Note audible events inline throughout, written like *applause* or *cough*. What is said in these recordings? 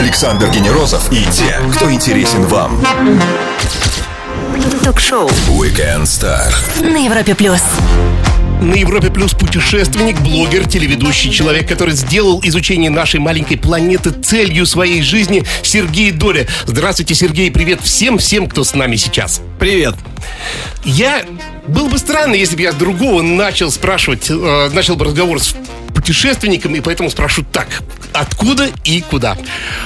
Александр Генерозов и те, кто интересен вам. Ток-шоу Weekend Star. на Европе плюс. На Европе Плюс путешественник, блогер, телеведущий, человек, который сделал изучение нашей маленькой планеты целью своей жизни, Сергей Доля. Здравствуйте, Сергей, привет всем-всем, кто с нами сейчас. Привет. Я... Было бы странно, если бы я другого начал спрашивать, э, начал бы разговор с путешественником, и поэтому спрошу так, откуда и куда?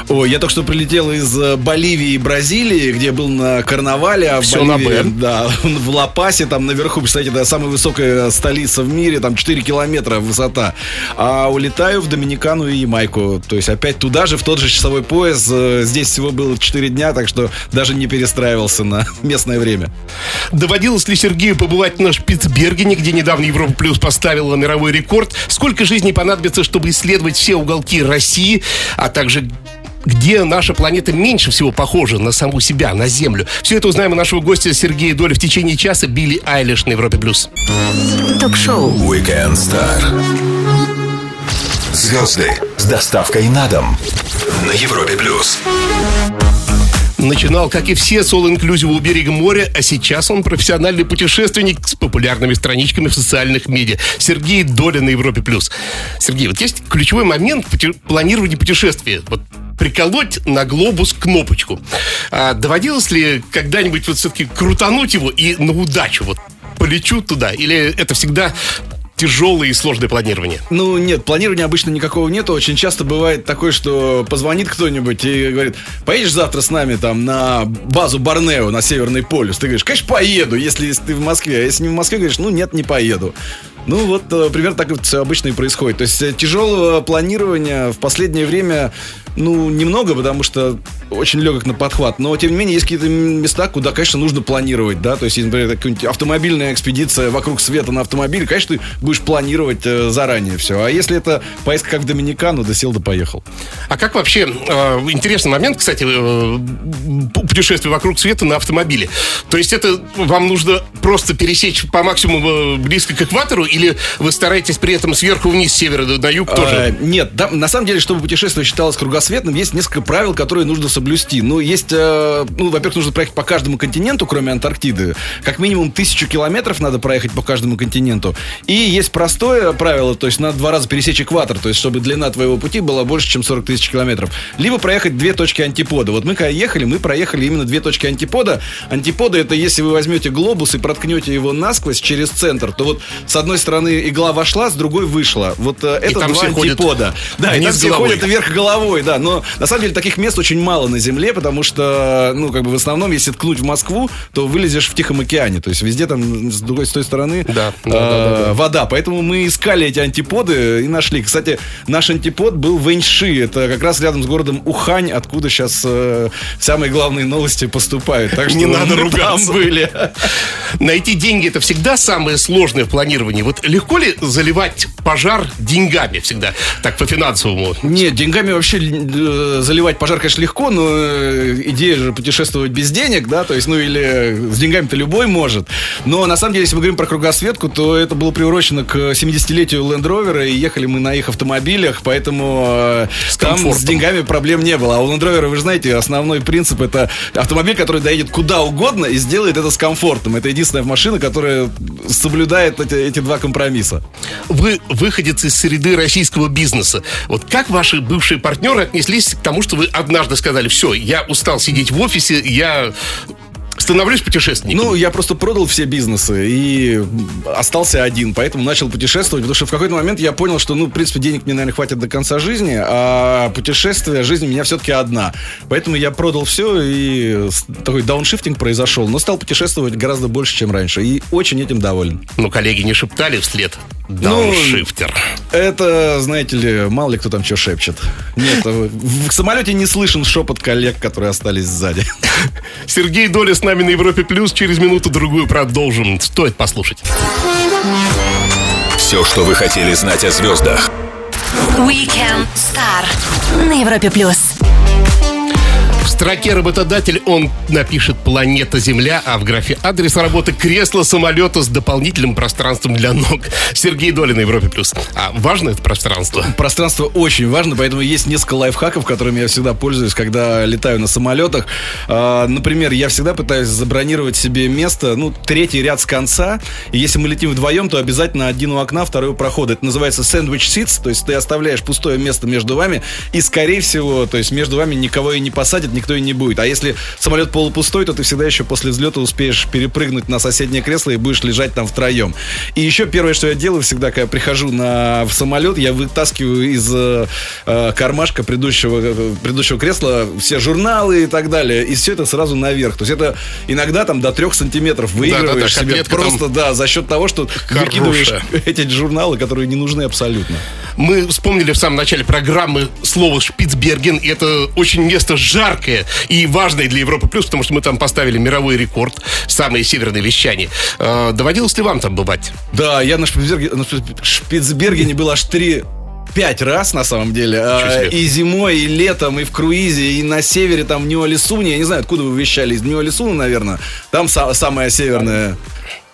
Ой, я только что прилетел из э, Боливии и Бразилии, где был на карнавале. А в Всё на Боливии, «Б». Да, *laughs* в Ла-Пасе, там наверху, представляете, это самая высокая столица в мире, там 4 километра высота. А улетаю в Доминикану и Ямайку. То есть опять туда же, в тот же часовой пояс. Э, Здесь всего было 4 дня, так что даже не перестраивался на *laughs* местное время. Доводилось ли Сергею побывать на Шпицбергене, где недавно Европа Плюс поставила мировой рекорд? Сколько жизней понадобится, чтобы исследовать все уголки России, а также где наша планета меньше всего похожа на саму себя, на Землю? Все это узнаем у нашего гостя Сергея Доли в течение часа Билли Айлиш на Европе Плюс. Ток-шоу Weekend Star. Звезды с доставкой на дом на Европе плюс. Начинал, как и все, с All Inclusive у берега моря, а сейчас он профессиональный путешественник с популярными страничками в социальных медиа. Сергей Доля на Европе+. плюс. Сергей, вот есть ключевой момент пути- планировании путешествия. Вот приколоть на глобус кнопочку. А доводилось ли когда-нибудь вот все-таки крутануть его и на удачу вот полечу туда? Или это всегда тяжелое и сложное планирование? Ну, нет, планирования обычно никакого нету. Очень часто бывает такое, что позвонит кто-нибудь и говорит, поедешь завтра с нами там на базу Борнео, на Северный полюс. Ты говоришь, конечно, поеду, если ты в Москве. А если не в Москве, говоришь, ну, нет, не поеду. Ну, вот э, примерно так все обычно и происходит. То есть э, тяжелого планирования в последнее время, ну, немного, потому что очень легок на подхват. Но, тем не менее, есть какие-то места, куда, конечно, нужно планировать, да. То есть, например, какая-нибудь автомобильная экспедиция вокруг света на автомобиле, конечно, ты будешь планировать э, заранее все. А если это поездка как в Доминикану, да сел, да поехал. А как вообще, э, интересный момент, кстати, э, путешествие вокруг света на автомобиле. То есть это вам нужно просто пересечь по максимуму э, близко к экватору, или вы стараетесь при этом сверху вниз, с севера на юг А, тоже? нет, да, на самом деле, чтобы путешествие считалось кругосветным, есть несколько правил, которые нужно соблюсти. Ну, есть, э, ну, во-первых, нужно проехать по каждому континенту, кроме Антарктиды. Как минимум тысячу километров надо проехать по каждому континенту. И есть простое правило, то есть надо два раза пересечь экватор, то есть чтобы длина твоего пути была больше, чем 40 тысяч километров. Либо проехать две точки антипода. Вот мы когда ехали, мы проехали именно две точки антипода. Антипода это если вы возьмете глобус и проткнете его насквозь через центр, то вот с одной стороны игла вошла, с другой вышла. Вот э, это два антипода. Да, и там все ходят вверх головой, да. Но на самом деле таких мест очень мало на Земле, потому что, ну, как бы в основном, если ткнуть в Москву, то вылезешь в Тихом океане. То есть везде там с другой, с той стороны Да, да, э, да, да, да. вода. Поэтому мы искали эти антиподы и нашли. Кстати, наш антипод был в Эньши. Это как раз рядом с городом Ухань, откуда сейчас э, самые главные новости поступают. Так что Не надо ругаться. Там были. Найти деньги это всегда самое сложное в планировании. Вот легко ли заливать пожар деньгами всегда, так по финансовому? Нет, деньгами вообще заливать пожар, конечно, легко, но э, идея же путешествовать без денег, да, то есть, ну или с деньгами-то любой может. Но на самом деле, если мы говорим про кругосветку, то это было приурочено к 70-летию Land Rover, и ехали мы на их автомобилях, поэтому э, там с деньгами проблем не было. А у Land Rover, вы же знаете, основной принцип это автомобиль, который доедет куда угодно и сделает это с комфортом. Это единственная машина, которая соблюдает эти, эти два компромисса. Вы выходец из среды российского бизнеса. Вот как ваши бывшие партнеры отнеслись к тому, что вы однажды сказали, все, я устал сидеть в офисе, я становлюсь путешественником? Ну, я просто продал все бизнесы и остался один, поэтому начал путешествовать, потому что в какой-то момент я понял, что, ну, в принципе, денег мне, наверное, хватит до конца жизни, а путешествие, жизнь у меня все-таки одна. Поэтому я продал все, и такой дауншифтинг произошел, но стал путешествовать гораздо больше, чем раньше, и очень этим доволен. Ну, коллеги не шептали вслед. Ну, Дауншифтер. Это, знаете ли, мало ли кто там что шепчет. Нет, в самолете не слышен шепот коллег, которые остались сзади. Сергей Доля с нами на Европе Плюс. Через минуту-другую продолжим. Стоит послушать. Все, что вы хотели знать о звездах. Weekend Star на Европе плюс. В строке «Работодатель» он напишет «Планета Земля», а в графе «Адрес работы» кресло самолета с дополнительным пространством для ног. Сергей Долин, Европе+. плюс. А важно это пространство? Пространство очень важно, поэтому есть несколько лайфхаков, которыми я всегда пользуюсь, когда летаю на самолетах. А, например, я всегда пытаюсь забронировать себе место, ну, третий ряд с конца. И если мы летим вдвоем, то обязательно один у окна, второй у прохода. Это называется sandwich seats, то есть ты оставляешь пустое место между вами, и, скорее всего, то есть между вами никого и не посадят, никто и не будет. А если самолет полупустой, то ты всегда еще после взлета успеешь перепрыгнуть на соседнее кресло и будешь лежать там втроем. И еще первое, что я делаю всегда, когда я прихожу на, в самолет, я вытаскиваю из э, э кармашка предыдущего, э, предыдущего кресла все журналы и так далее. И все это сразу наверх. То есть это иногда там до трех сантиметров выигрываешь да, да, да, себе просто, да, за счет того, что Хорошая. выкидываешь *laughs* эти журналы, которые не нужны абсолютно. Мы вспомнили в самом начале программы слово Шпицберген. И это очень место жаркое и важное для Европы Плюс, потому что мы там поставили мировой рекорд, самые северные вещания. Э, доводилось ли вам там бывать? Да, я на Шпицбергене, на Шпицбергене был аж три пять раз, на самом деле. А, и зимой, и летом, и в круизе, и на севере, там, в Нью-Алисуне. Я не знаю, откуда вы вещали, из Нью-Алисуна, наверное. Там са- самая северная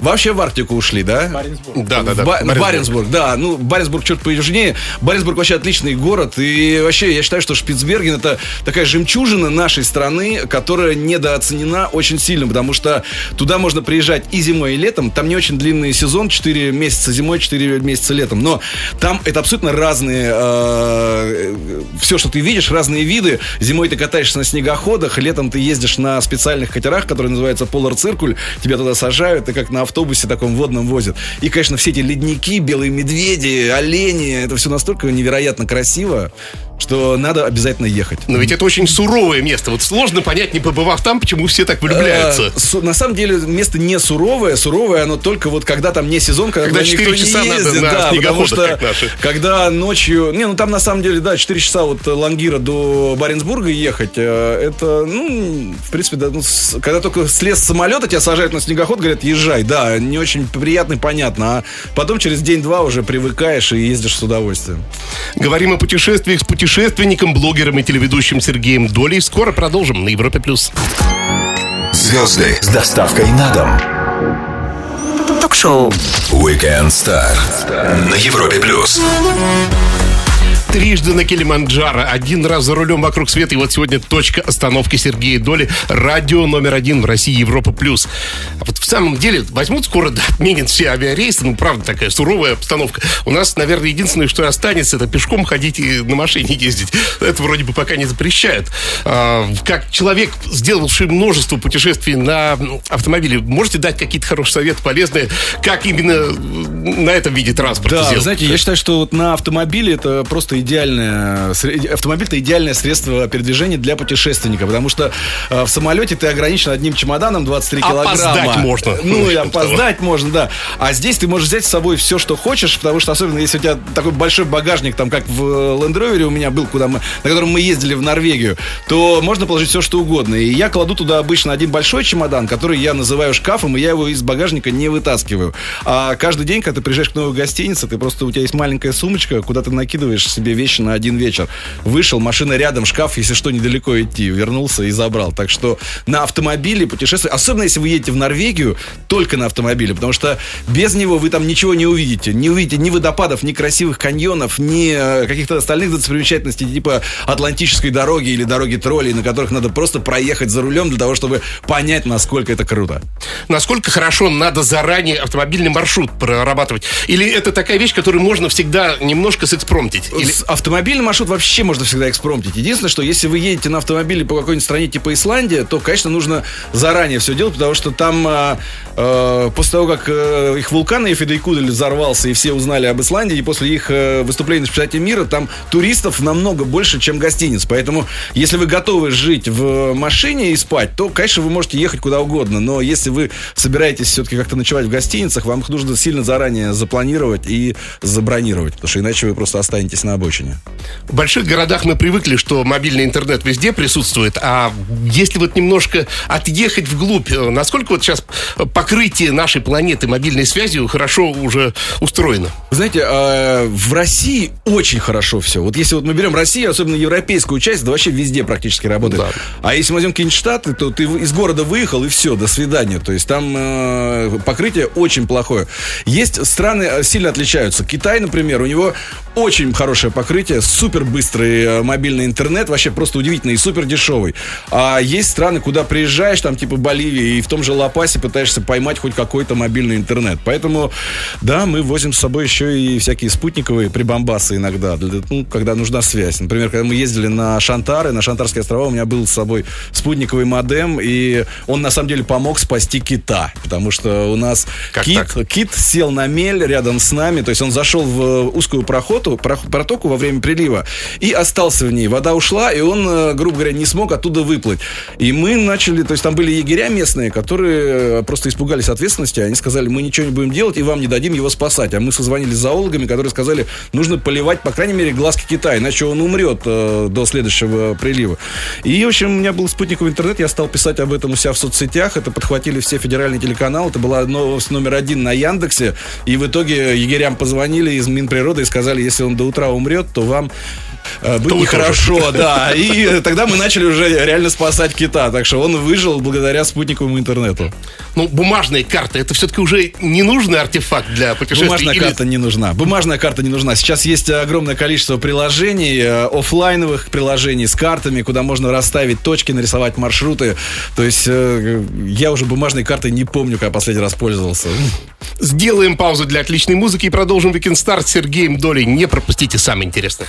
Вообще в Арктику ушли, да? Баренцбург. Да, да, да. Ба- Баренцбург. Баренцбург, да. Ну, Баренцбург чуть поюжнее. Баренцбург вообще отличный город. И вообще, я считаю, что Шпицберген это такая жемчужина нашей страны, которая недооценена очень сильно, потому что туда можно приезжать и зимой, и летом. Там не очень длинный сезон, 4 месяца зимой, 4 месяца летом. Но там это абсолютно разные, э, все, что ты видишь, разные виды. Зимой ты катаешься на снегоходах, летом ты ездишь на специальных катерах, которые называются Polar Circle. Тебя туда сажают, и как на автобусе таком водном возят. И, конечно, все эти ледники, белые медведи, олени, это все настолько невероятно красиво что надо обязательно ехать. Но ведь это очень суровое место. Вот сложно понять, не побывав там, почему все так влюбляются. А, на самом деле место не суровое. Суровое оно только вот когда там не сезон, когда, когда 4 часа не ездит. Надо да, потому что когда ночью... Не, ну там на самом деле, да, 4 часа вот Лангира до Баренцбурга ехать, э, это, ну, в принципе, да, ну, когда только слез с самолета, тебя сажают на снегоход, говорят, езжай. Да, не очень приятно и понятно. А потом через день-два уже привыкаешь и ездишь с удовольствием. Говорим о путешествиях с путешествиями путешественником, блогером и телеведущим Сергеем Долей. Скоро продолжим на Европе+. плюс. Звезды с доставкой на дом. Ток-шоу. Weekend Star на Европе+. плюс трижды на Килиманджаро, один раз за рулем вокруг света. И вот сегодня точка остановки Сергея Доли. Радио номер один в России Европа Плюс. А вот в самом деле возьмут скоро, да, отменят все авиарейсы. Ну, правда, такая суровая обстановка. У нас, наверное, единственное, что останется, это пешком ходить и на машине ездить. Это вроде бы пока не запрещают. А, как человек, сделавший множество путешествий на автомобиле, можете дать какие-то хорошие советы, полезные, как именно на этом виде транспорта да, сделать? знаете, я считаю, что вот на автомобиле это просто идеальное, автомобиль это идеальное средство передвижения для путешественника, потому что э, в самолете ты ограничен одним чемоданом 23 килограмма. Опоздать можно. Ну, и опоздать можно, да. А здесь ты можешь взять с собой все, что хочешь, потому что особенно если у тебя такой большой багажник, там как в Land Rover у меня был, куда мы, на котором мы ездили в Норвегию, то можно положить все, что угодно. И я кладу туда обычно один большой чемодан, который я называю шкафом, и я его из багажника не вытаскиваю. А каждый день, когда ты приезжаешь к новой гостинице, ты просто, у тебя есть маленькая сумочка, куда ты накидываешь себе себе вещи на один вечер. Вышел, машина рядом, шкаф, если что, недалеко идти. Вернулся и забрал. Так что на автомобиле путешествовать, особенно если вы едете в Норвегию, только на автомобиле, потому что без него вы там ничего не увидите. Не увидите ни водопадов, ни красивых каньонов, ни э, каких-то остальных достопримечательностей, типа Атлантической дороги или дороги троллей, на которых надо просто проехать за рулем для того, чтобы понять, насколько это круто. Насколько хорошо надо заранее автомобильный маршрут прорабатывать? Или это такая вещь, которую можно всегда немножко сэкспромтить? Или автомобильный маршрут вообще можно всегда экспромтить. Единственное, что если вы едете на автомобиле по какой-нибудь стране типа Исландия, то, конечно, нужно заранее все делать, потому что там э, э, после того, как э, их вулкан Эфидейкудель взорвался, и все узнали об Исландии, и после их э, выступления на чемпионате мира, там туристов намного больше, чем гостиниц. Поэтому, если вы готовы жить в машине и спать, то, конечно, вы можете ехать куда угодно. Но если вы собираетесь все-таки как-то ночевать в гостиницах, вам их нужно сильно заранее запланировать и забронировать, потому что иначе вы просто останетесь на обочине обочине. В больших городах мы привыкли, что мобильный интернет везде присутствует, а если вот немножко отъехать вглубь, э, насколько вот сейчас покрытие нашей планеты мобильной связью хорошо уже устроено? Знаете, э, в России очень хорошо все. Вот если вот мы берем Россию, особенно европейскую часть, да вообще везде практически работает. Да. А если мы возьмем какие-нибудь штаты, то ты из города выехал и все, до свидания. То есть там э, покрытие очень плохое. Есть страны э, сильно отличаются. Китай, например, у него очень хорошее покрытие, супер быстрый э, мобильный интернет, вообще просто удивительный и супер дешевый. А есть страны, куда приезжаешь, там типа Боливия, и в том же Ла-Пасе пытаешься поймать хоть какой-то мобильный интернет. Поэтому, да, мы возим с собой еще и всякие спутниковые прибамбасы иногда, для- ну, когда нужна связь. Например, когда мы ездили на Шантары, на Шантарские острова, у меня был с собой спутниковый модем, и он на самом деле помог спасти кита, потому что у нас Как кит, так? кит сел на мель рядом с нами, то есть он зашел в узкую проходу, прох- протоку во время прилива и остался в ней. Вода ушла, и он, э, грубо говоря, не смог оттуда выплыть. И мы начали, то есть там были егеря местные, которые э, просто испугались ответственности, они сказали, мы ничего не будем делать и вам не дадим его спасать. А мы созвонились с зоологами, которые сказали, нужно поливать, по крайней мере, глазки кита, иначе он умрет э, до следующего прилива. И, в общем, у меня был спутниковый интернет, я стал писать об этом у себя в соцсетях, это подхватили все федеральные телеканалы, это была новость номер один на Яндексе, и в итоге егерям позвонили из Минприроды и сказали, если он до утра умрет, то вам э, будет То вы нехорошо, да. И тогда мы начали уже реально спасать кита, так что он выжил благодаря спутниковому интернету. Ну, бумажные карты, это все-таки уже ненужный артефакт для путешествий? Бумажная или- карта не нужна. Бумажная карта не нужна. Сейчас есть огромное количество приложений, э, оффлайновых приложений с картами, куда можно расставить точки, нарисовать маршруты. То есть э, я уже бумажной картой не помню, когда последний раз пользовался. Сделаем паузу для отличной музыки и продолжим Weekend Start с Сергеем Долей. Не пропустите самое интересное.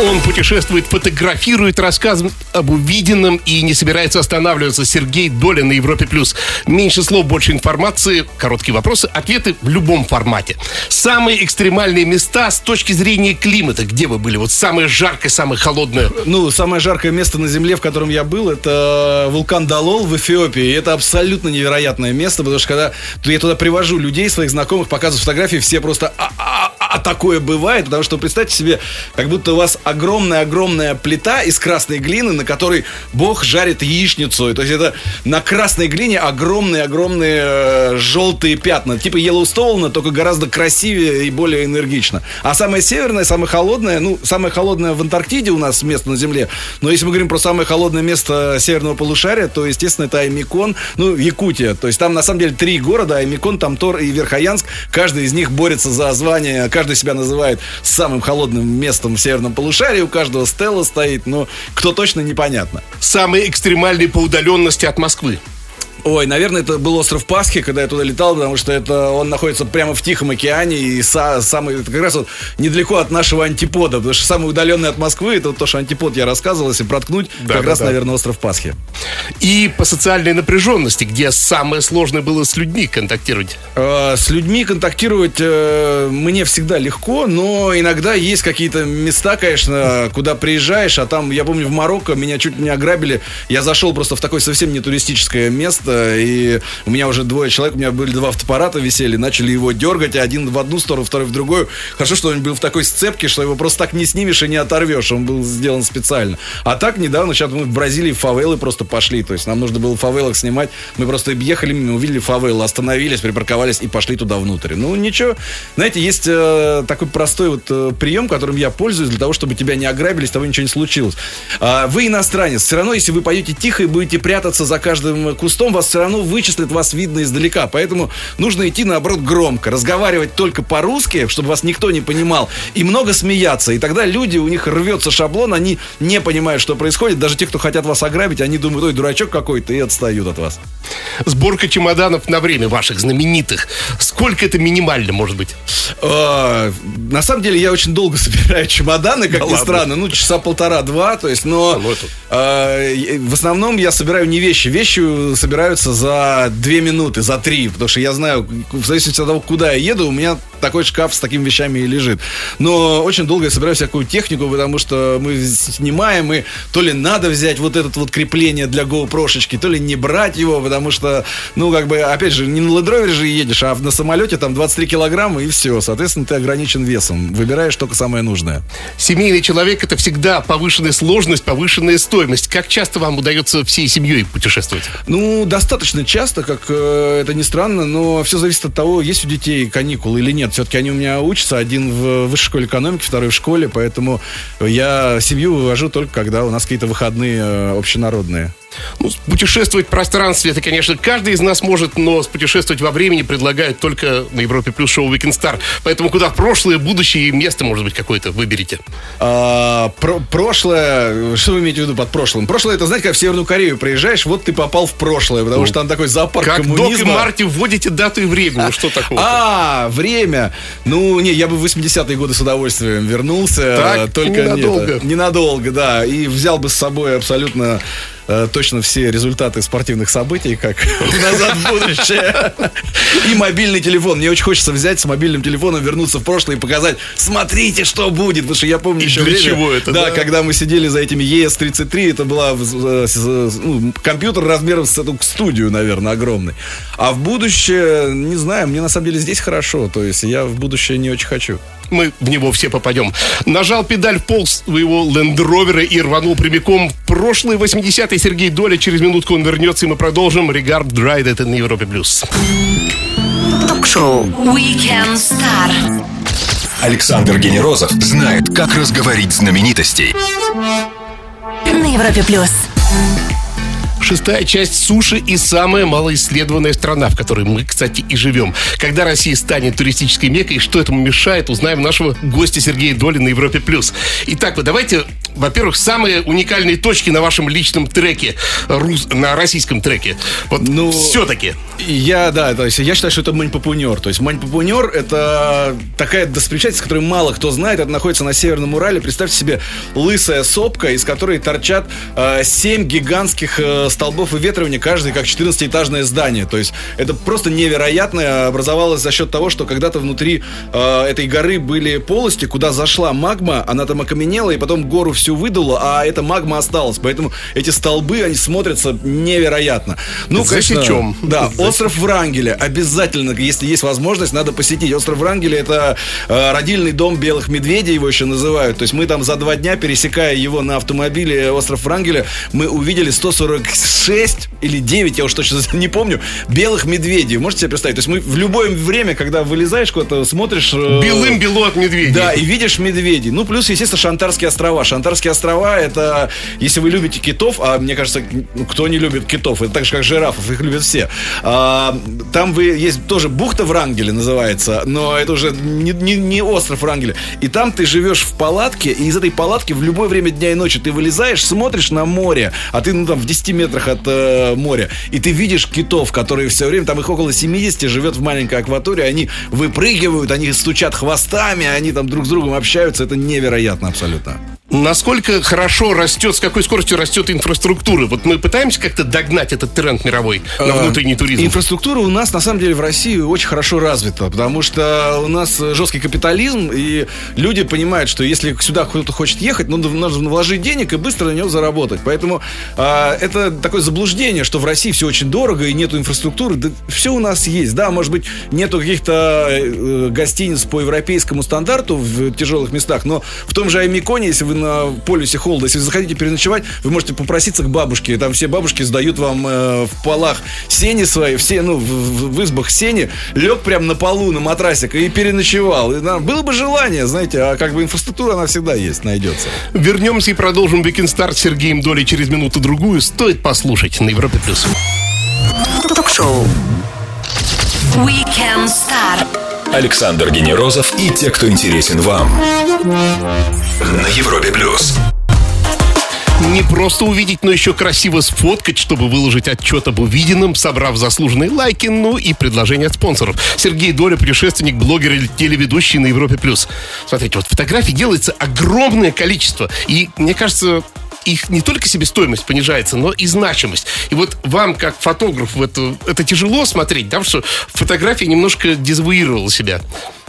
Он путешествует, фотографирует, рассказывает об увиденном и не собирается останавливаться. Сергей Доля на Европе+. плюс. Меньше слов, больше информации, короткие вопросы, ответы в любом формате. Самые экстремальные места с точки зрения климата. Где вы были? Вот самое жаркое, самое холодное. Ну, самое жаркое место на Земле, в котором я был, это вулкан Далол в Эфиопии. И это абсолютно невероятное место, потому что когда я туда привожу людей, своих знакомых, показываю фотографии, все просто «А, а, а такое бывает, потому что представьте себе, как будто у вас огромная-огромная плита из красной глины, на которой Бог жарит яичницу. То есть это на красной глине огромные-огромные э, желтые пятна. Типа Йеллоустоуна, только гораздо красивее и более энергично. А самое северное, самое холодное, ну, самое холодное в Антарктиде у нас место на Земле. Но если мы говорим про самое холодное место северного полушария, то, естественно, это Аймикон, ну, Якутия. То есть там, на самом деле, три города, Аймикон, Тамтор и Верхоянск. Каждый из них борется за звание, каждый себя называет самым холодным местом в северном полушарии. У каждого стела стоит, но кто точно непонятно. Самые экстремальные по удаленности от Москвы. Ой, наверное, это был остров Пасхи, когда я туда летал, потому что это он находится прямо в Тихом океане и са- самый это как раз вот недалеко от нашего антипода, потому что самый удаленный от Москвы это вот то, что антипод я рассказывал, если проткнуть, Да, как да, раз, да. наверное, остров Пасхи. И по социальной напряженности, где самое сложное было с людьми контактировать. Э, С людьми контактировать э, мне всегда легко, но иногда есть какие-то места, конечно, куда приезжаешь, а там, я помню, в Марокко меня чуть не ограбили. Я зашел просто в такое совсем не туристическое место, и у меня уже двое человек, у меня были два фотоаппарата висели, начали его дергать, один в одну сторону, второй в другую. Хорошо, что он был в такой сцепке, что его просто так не снимешь и не оторвешь, он был сделан специально. А так недавно, сейчас мы в Бразилии в фавелы просто пошли, то есть нам нужно было в фавелах снимать, мы просто ехали, мимо, увидели фавелы, остановились, припарковались и пошли туда внутрь. Ну, ничего. Знаете, есть э, такой простой вот э, прием, которым я пользуюсь для того, чтобы тебя не ограбили, с тобой ничего не случилось. А, вы иностранец. Все равно, если вы пойдете тихо и будете прятаться за каждым кустом, вас все равно вычислят, вас видно издалека. Поэтому нужно идти, наоборот, громко. Разговаривать только по-русски, чтобы вас никто не понимал. И много смеяться. И тогда люди, у них рвется шаблон, они не понимают, что происходит. Даже те, кто хотят вас ограбить, они думают, ой, дурачок какой-то, и отстают от вас. Сборка чемоданов на время ваших знаменитых. Сколько это минимально может быть? А, На самом деле я очень долго *laughs* собираю чемоданы, как ни ладно. странно, ну часа полтора-два, то есть, но а, в основном я собираю не вещи, вещи собираются за две минуты, за три, потому что я знаю, в зависимости от того, куда я еду, у меня такой шкаф с такими вещами и лежит. Но очень долго я собираю всякую технику, потому что мы снимаем, и то ли надо взять вот этот вот крепление для GoPro-шечки, то ли не брать его, потому что, ну, как бы, опять же, не на Land же едешь, а на самолете там 23 килограмма и все. Соответственно, ты ограничен весом. Выбираешь только самое нужное. Семейный человек это всегда повышенная сложность, повышенная стоимость. Как часто вам удается всей семьей путешествовать? Ну, достаточно часто, как э, это ни странно, но все зависит от того, есть у детей каникулы или нет. Все-таки они у меня учатся, один в высшей школе экономики, второй в школе, поэтому я семью вывожу только когда у нас какие-то выходные э, общенародные. Ну, путешествовать в пространстве, это, конечно, каждый из нас может, но путешествовать во времени предлагают только на Европе Плюс шоу Weekend Star. Поэтому куда в прошлое, будущее и место, может быть, какое-то выберите. А, про прошлое, что вы имеете в виду под прошлым? Прошлое, это, знаете, как в Северную Корею приезжаешь, вот ты попал в прошлое, потому ну, что там такой зоопарк как коммунизма. Док и Марти вводите дату и время, ну что такого? А, время. Ну, не, я бы в 80-е годы с удовольствием вернулся. Так, только ненадолго. Нет, ненадолго, да. И взял бы с собой абсолютно Э, точно все результаты спортивных событий, как *laughs* назад в будущее. И мобильный телефон. Мне очень хочется взять с мобильным телефоном, вернуться в прошлое и показать, смотрите, что будет. Потому что я помню еще для время, чего это, да, да, когда мы сидели за этими ES-33, это была э, ну, компьютер размером с эту студию, наверное, огромный. А в будущее, не знаю, мне на самом деле здесь хорошо. То есть я в будущее не очень хочу мы в него все попадем. Нажал педаль в пол своего лендровера и рванул прямиком в прошлый 80-й Сергей Доля. Через минутку он вернется, и мы продолжим. Регард Драйд, это на Европе+. плюс. Ток-шоу Weekend Star. Александр Генерозов знает, как разговорить знаменитостей. На Европе+. плюс шестая часть суши и самая малоисследованная страна, в которой мы, кстати, и живем. Когда Россия станет туристической мекой, что этому мешает, узнаем нашего гостя Сергея Доли на Европе+. плюс. Итак, вы давайте, во-первых, самые уникальные точки на вашем личном треке, рус, на российском треке. Вот ну, все-таки. Я, да, то есть я считаю, что это Маньпапунер. То есть Маньпапунер это такая достопримечательность, которую мало кто знает. Это находится на Северном Урале. Представьте себе лысая сопка, из которой торчат э, 7 гигантских э, столбов выветривания, каждый как 14-этажное здание. То есть это просто невероятное образовалось за счет того, что когда-то внутри э, этой горы были полости, куда зашла магма, она там окаменела, и потом гору всю выдала, а эта магма осталась. Поэтому эти столбы, они смотрятся невероятно. Ну, конечно, чем? Да, остров Врангеля. Обязательно, если есть возможность, надо посетить. Остров Врангеля это э, родильный дом белых медведей, его еще называют. То есть мы там за два дня, пересекая его на автомобиле остров Врангеля, мы увидели 140 6 или 9, я уж точно *laughs* не помню, белых медведей. Можете себе представить? То есть мы в любое время, когда вылезаешь куда-то, смотришь... Э, Белым бело от медведей. Да, и видишь медведей. Ну, плюс, естественно, Шантарские острова. Шантарские острова, это, если вы любите китов, а мне кажется, ну, кто не любит китов, это так же, как жирафов, их любят все. А, там вы, есть тоже бухта Врангеля называется, но это уже не, не, не остров Врангеля. И там ты живешь в палатке, и из этой палатки в любое время дня и ночи ты вылезаешь, смотришь на море, а ты, ну, там, в 10 метрах метрах от э, моря, и ты видишь китов, которые все время, там их около 70, живет в маленькой акватории, они выпрыгивают, они стучат хвостами, они там друг с другом общаются, это невероятно абсолютно. Насколько хорошо растет, с какой скоростью растет инфраструктура? Вот мы пытаемся как-то догнать этот тренд мировой на а, внутренний туризм. Инфраструктура у нас, на самом деле, в России очень хорошо развита, потому что у нас жесткий капитализм, и люди понимают, что если сюда кто-то хочет ехать, ну, нужно вложить денег и быстро на него заработать. Поэтому а, это такое заблуждение, что в России все очень дорого и нету инфраструктуры. Да, все у нас есть. Да, может быть, нету каких-то э, гостиниц по европейскому стандарту в тяжелых местах, но в том же Аймиконе, если вы на полюсе холода. Если вы захотите переночевать, вы можете попроситься к бабушке. Там все бабушки сдают вам э, в полах сени свои, все, ну, в, в избах сени, лег прям на полу, на матрасик и переночевал. И, да, было бы желание, знаете, а как бы инфраструктура, она всегда есть, найдется. Вернемся и продолжим Weekend Start с Сергеем Долей через минуту-другую. Стоит послушать на Европе+. плюс. Ток-шоу Weekend Star. Александр Генерозов и те, кто интересен вам. На Европе плюс. Не просто увидеть, но еще красиво сфоткать, чтобы выложить отчет об увиденном, собрав заслуженные лайки, ну и предложения от спонсоров. Сергей Доля, путешественник, блогер или телеведущий на Европе+. плюс. Смотрите, вот фотографий делается огромное количество. И, мне кажется, их не только себестоимость понижается, но и значимость. И вот вам, как фотографу, это, это тяжело смотреть, да, что фотография немножко дезавуировала себя.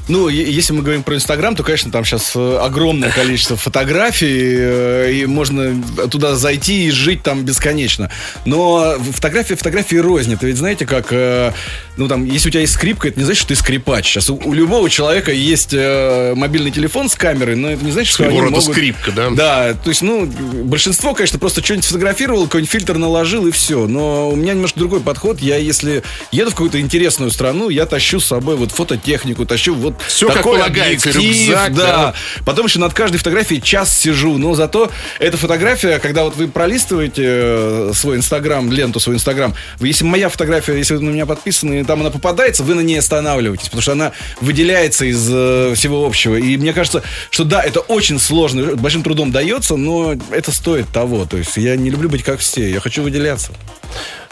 Ну, если мы говорим про Инстаграм, то, конечно, там сейчас огромное количество фотографий, э, и можно туда зайти и жить там бесконечно. Но фотографии, фотографии рознь. Это ведь знаете, как, э, ну, там, если у тебя есть скрипка, это не значит, что ты скрипач. Сейчас у, у любого человека есть э, мобильный телефон с камерой, но это не значит, что Своего они могут... скрипка, да? Да, то есть, ну, большинство, конечно, просто что-нибудь сфотографировал, какой-нибудь фильтр наложил и все. Но у меня немножко другой подход. Я, если еду в какую-то интересную страну, я тащу с собой вот фототехнику, тащу вот Как такой полагается, объектив, рюкзак, да. да. Потом еще над каждой фотографией час сижу. Но зато эта фотография, когда вот вы пролистываете э, свой инстаграм, ленту свой инстаграм, если моя фотография, если вы на меня подписаны, и там она попадается, вы на ней останавливаетесь, потому что она выделяется из э, всего общего. И мне кажется, что да, это очень сложно, большим трудом дается, но это стоит того. То есть я не люблю быть как все, я хочу выделяться.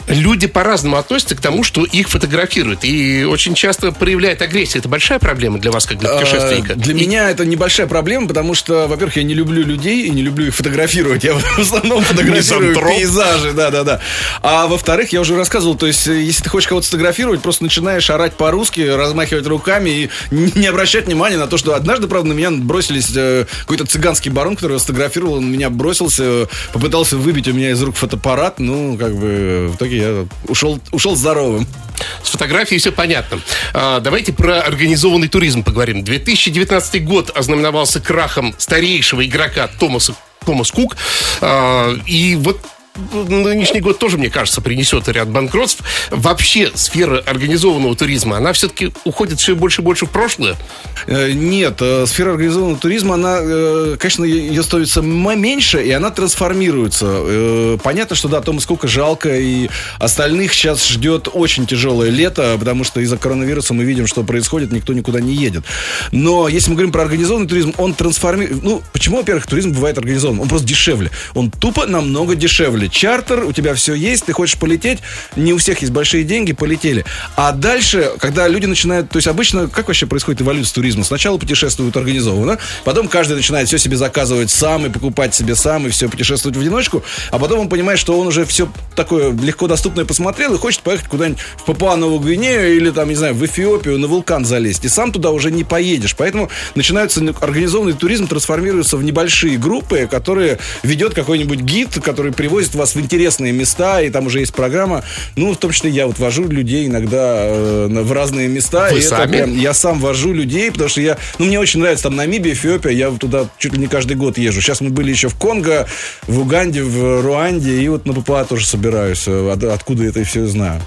Люди по-разному относятся к тому, что их фотографируют. И очень часто проявляет агрессию. Это большая проблема для вас, как для путешественника? Э, Для меня это небольшая проблема, потому что, во-первых, я не люблю людей и не люблю их фотографировать. Я в основном *laughs* фотографирую пейзажи, да-да-да. А во-вторых, я уже рассказывал, то есть, э, если ты хочешь кого-то сфотографировать, просто начинаешь орать по-русски, размахивать руками и *laughs* не обращать внимания на то, что однажды, правда, на меня бросились э, какой-то цыганский барон, который я сфотографировал, он меня бросился, э, попытался выбить у меня из рук фотоаппарат, ну, как бы, в итоге я ушел, ушел здоровым. С фотографией все понятно. А, давайте про организованный туризм поговорим. 2019 год ознаменовался крахом старейшего игрока Томаса Томас Кук. А, и вот нынешний год тоже, мне кажется, принесет ряд банкротств. Вообще сфера организованного туризма, она все-таки уходит все больше и больше в прошлое. Э, Нет, э, сфера организованного туризма, она, э, конечно, ее становится меньше, и она трансформируется. Понятно, что да, Томас Кука жалко, и остальных сейчас ждет очень тяжелое лето, потому что из-за коронавируса мы видим, что происходит, никто никуда не едет. Но если мы говорим про организованный туризм, он трансформирует... Ну, почему, во-первых, туризм бывает организованным? Он просто дешевле. Он тупо намного дешевле. Чартер, у тебя все есть, ты хочешь полететь, не у всех есть большие деньги, полетели. А дальше, когда люди начинают... То есть обычно, как вообще происходит эволюция туризма? Сначала путешествуют организованно, потом каждый начинает все себе заказывать сам и покупать себе сам, и все путешествовать в одиночку, а потом он понимает, что он уже все такое легко доступное посмотрел и хочет поехать куда-нибудь в Папуа-Новую Гвинею или там, не знаю, в Эфиопию на вулкан залезть. И сам туда уже не поедешь. Поэтому начинается организованный туризм, трансформируется в небольшие группы, которые ведет какой-нибудь гид, который привозит вас в интересные места, и там уже есть программа. Ну, в том числе я вот вожу людей иногда э, в разные места. Вы и это сами? прям- я сам вожу людей, потому что я, ну, мне очень нравится там Намибия, Эфиопия, я туда чуть ли не каждый год езжу. Сейчас мы были еще в Конго, в Уганде, в Руанде, и вот на Папуа тоже собираюсь, э, от- откуда это все знаю.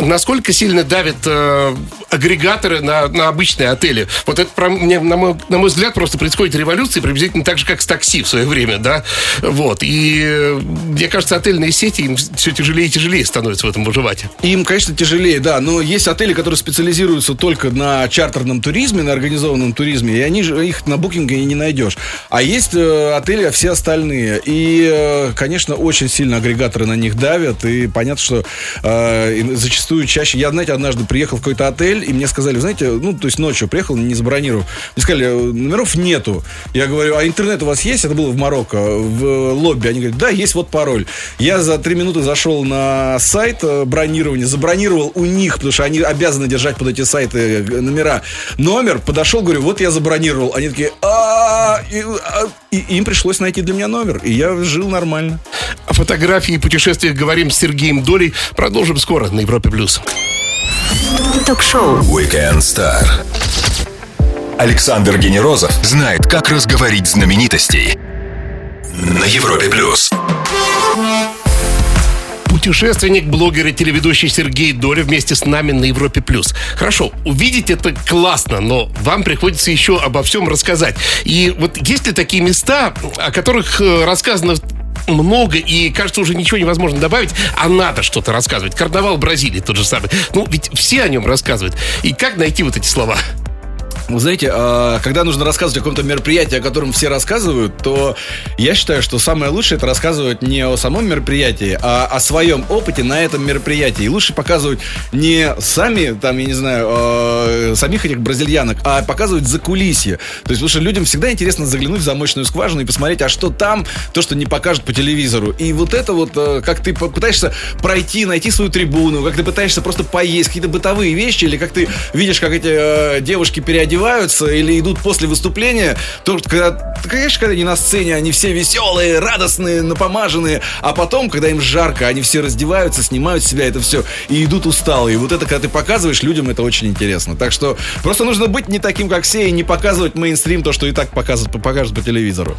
Насколько сильно давят э, агрегаторы на, на обычные отели? Вот это, про- мне, на, мой, на мой взгляд, просто происходит революция приблизительно так же, как с такси в свое время, да? Вот. И э, мне кажется, отельные сети им все тяжелее и тяжелее становится в этом выживать. Им, конечно, тяжелее, да, но есть отели, которые специализируются только на чартерном туризме, на организованном туризме, и они же их на букинге и не найдешь. А есть э, отели, а все остальные. И, э, конечно, очень сильно агрегаторы на них давят, и понятно, что э, зачастую чаще... Я, знаете, однажды приехал в какой-то отель, и мне сказали, знаете, ну, то есть ночью приехал, не забронировал. Мне сказали, «Э, номеров нету. Я говорю, а интернет у вас есть? Это было в Марокко, в лобби. Они говорят, да, есть вот пароль. Я за три минуты зашел на сайт э, бронирования, забронировал у них, потому что они обязаны держать под эти сайты э, номера. Номер, подошел, говорю, вот я забронировал. Они такие, «А, а». Им пришлось найти для меня номер, и я жил нормально. О фотографии и путешествиях говорим с Сергеем Долей. Продолжим скоро на Европе+. плюс. Ток-шоу Weekend Star. Александр Генерозов знает, как разговорить знаменитостей. На Европе плюс. Путешественник, блогер и телеведущий Сергей Доля вместе с нами на Европе+. плюс. Хорошо, увидеть это классно, но вам приходится еще обо всем рассказать. И вот есть ли такие места, о которых э, рассказано много, и, кажется, уже ничего невозможно добавить, а надо что-то рассказывать. Карнавал Бразилии тот же самый. Ну, ведь все о нем рассказывают. И как найти вот эти слова? Вы знаете, а, когда нужно рассказывать о каком-то мероприятии, о котором все рассказывают, то я считаю, что самое лучшее это рассказывать не о самом мероприятии, а о своем опыте на этом мероприятии. И лучше показывать не сами, там, я не знаю, э, самих этих бразильянок, а показывать за кулисье. То есть, потому что людям всегда интересно заглянуть в замочную скважину и посмотреть, а что там, то, что не покажут по телевизору. И вот это вот, э, как ты пытаешься пройти, найти свою трибуну, как ты пытаешься просто поесть, какие-то бытовые вещи, или как ты видишь, как эти э, девушки переодеваются раздеваются или идут после выступления, то, когда, конечно, когда они на сцене, они все веселые, радостные, напомаженные, а потом, когда им жарко, они все раздеваются, снимают себя это все и идут усталые. И вот это, когда ты показываешь людям, это очень интересно. Так что просто нужно быть не таким, как все, и не показывать мейнстрим то, что и так показывают, покажут по телевизору.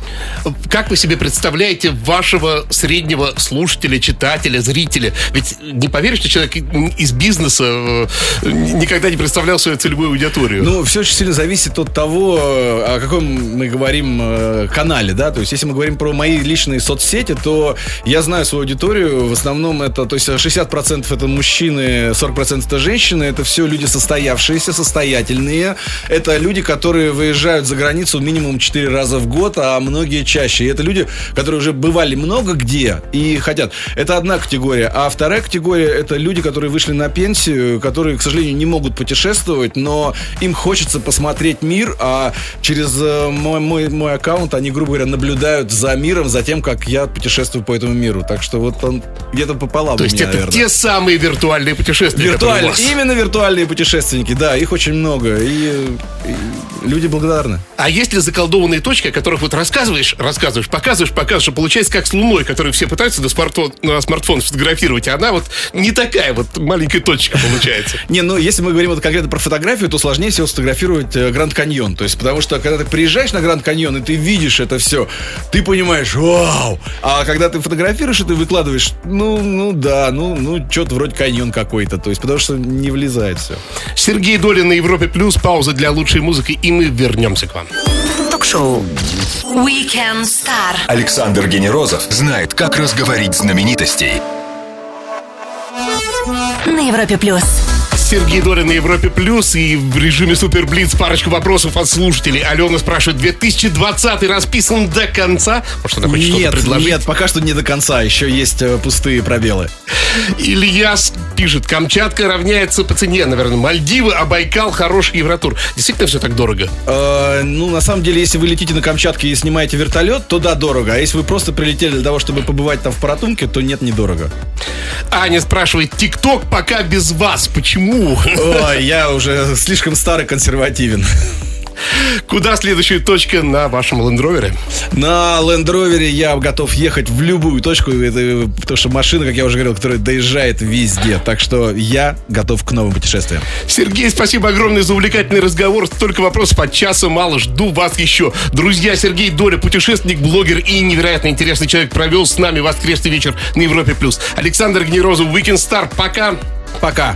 Как вы себе представляете вашего среднего слушателя, читателя, зрителя? Ведь не поверишь, что человек из бизнеса э, никогда не представлял свою целевую аудиторию. Ну, все очень сильно зависит от того, о каком мы говорим э, канале, да. То есть, если мы говорим про мои личные соцсети, то я знаю свою аудиторию. В основном это, то есть, 60% это мужчины, 40% это женщины. Это все люди состоявшиеся, состоятельные. Это люди, которые выезжают за границу минимум 4 раза в год, а многие чаще. И это люди, которые уже бывали много где и хотят. Это одна категория. А вторая категория это люди, которые вышли на пенсию, которые, к сожалению, не могут путешествовать, но им хочется посмотреть мир, а через э, мой, мой, мой аккаунт они, грубо говоря, наблюдают за миром, за тем, как я путешествую по этому миру. Так что вот он где-то пополам То есть меня, это наверное. те самые виртуальные путешествия, Виртуальные, именно виртуальные путешественники, да, их очень много, и, и люди благодарны. А есть ли заколдованные точки, о которых вот рассказываешь, рассказываешь, показываешь, показываешь, что получается как с Луной, которую все пытаются на смартфон, на смартфон сфотографировать, а она вот не такая вот маленькая точка получается. *laughs* Не, ну если мы говорим вот конкретно про фотографию, то сложнее всего сфотографировать э, Гранд Каньон. То есть, потому что когда ты приезжаешь на Гранд Каньон и ты видишь это все, ты понимаешь, вау! А когда ты фотографируешь и ты выкладываешь, ну, ну да, ну, ну, что-то вроде каньон какой-то. То есть, потому что не влезает все. Сергей Долин на Европе Плюс, пауза для лучшей музыки, и мы вернемся к вам. Ток-шоу. Weekend Star. Александр Генерозов знает, как разговорить знаменитостей. На Европе плюс. Сергей Долин на Европе Плюс и в режиме Супер Блиц парочку вопросов от слушателей. Алена спрашивает, 2020 расписан до конца? Может, она хочет что-то Нет, предложить? нет, пока что не до конца, еще есть э, пустые пробелы. Ильяс пишет, Камчатка равняется по цене, наверное, Мальдивы, а Байкал хороший Евротур. Действительно все так дорого? Э, ну, на самом деле, если вы летите на Камчатке и снимаете вертолет, то да, дорого. А если вы просто прилетели для того, чтобы побывать там в Паратунке, то нет, недорого. Аня спрашивает, ТикТок пока без вас. Почему? Ой, я уже слишком старый консервативен. Куда следующая точка на вашем лендровере? На Land Rover я готов ехать в любую точку, потому что машина, как я уже говорил, которая доезжает везде. Так что я готов к новым путешествиям. Сергей, спасибо огромное за увлекательный разговор. Столько вопросов от часа мало. Жду вас еще. Друзья, Сергей Доля, путешественник, блогер и невероятно интересный человек, провел с нами воскресный вечер на Европе+. плюс. Александр Генерозов, Weekend Star. Пока. Пока.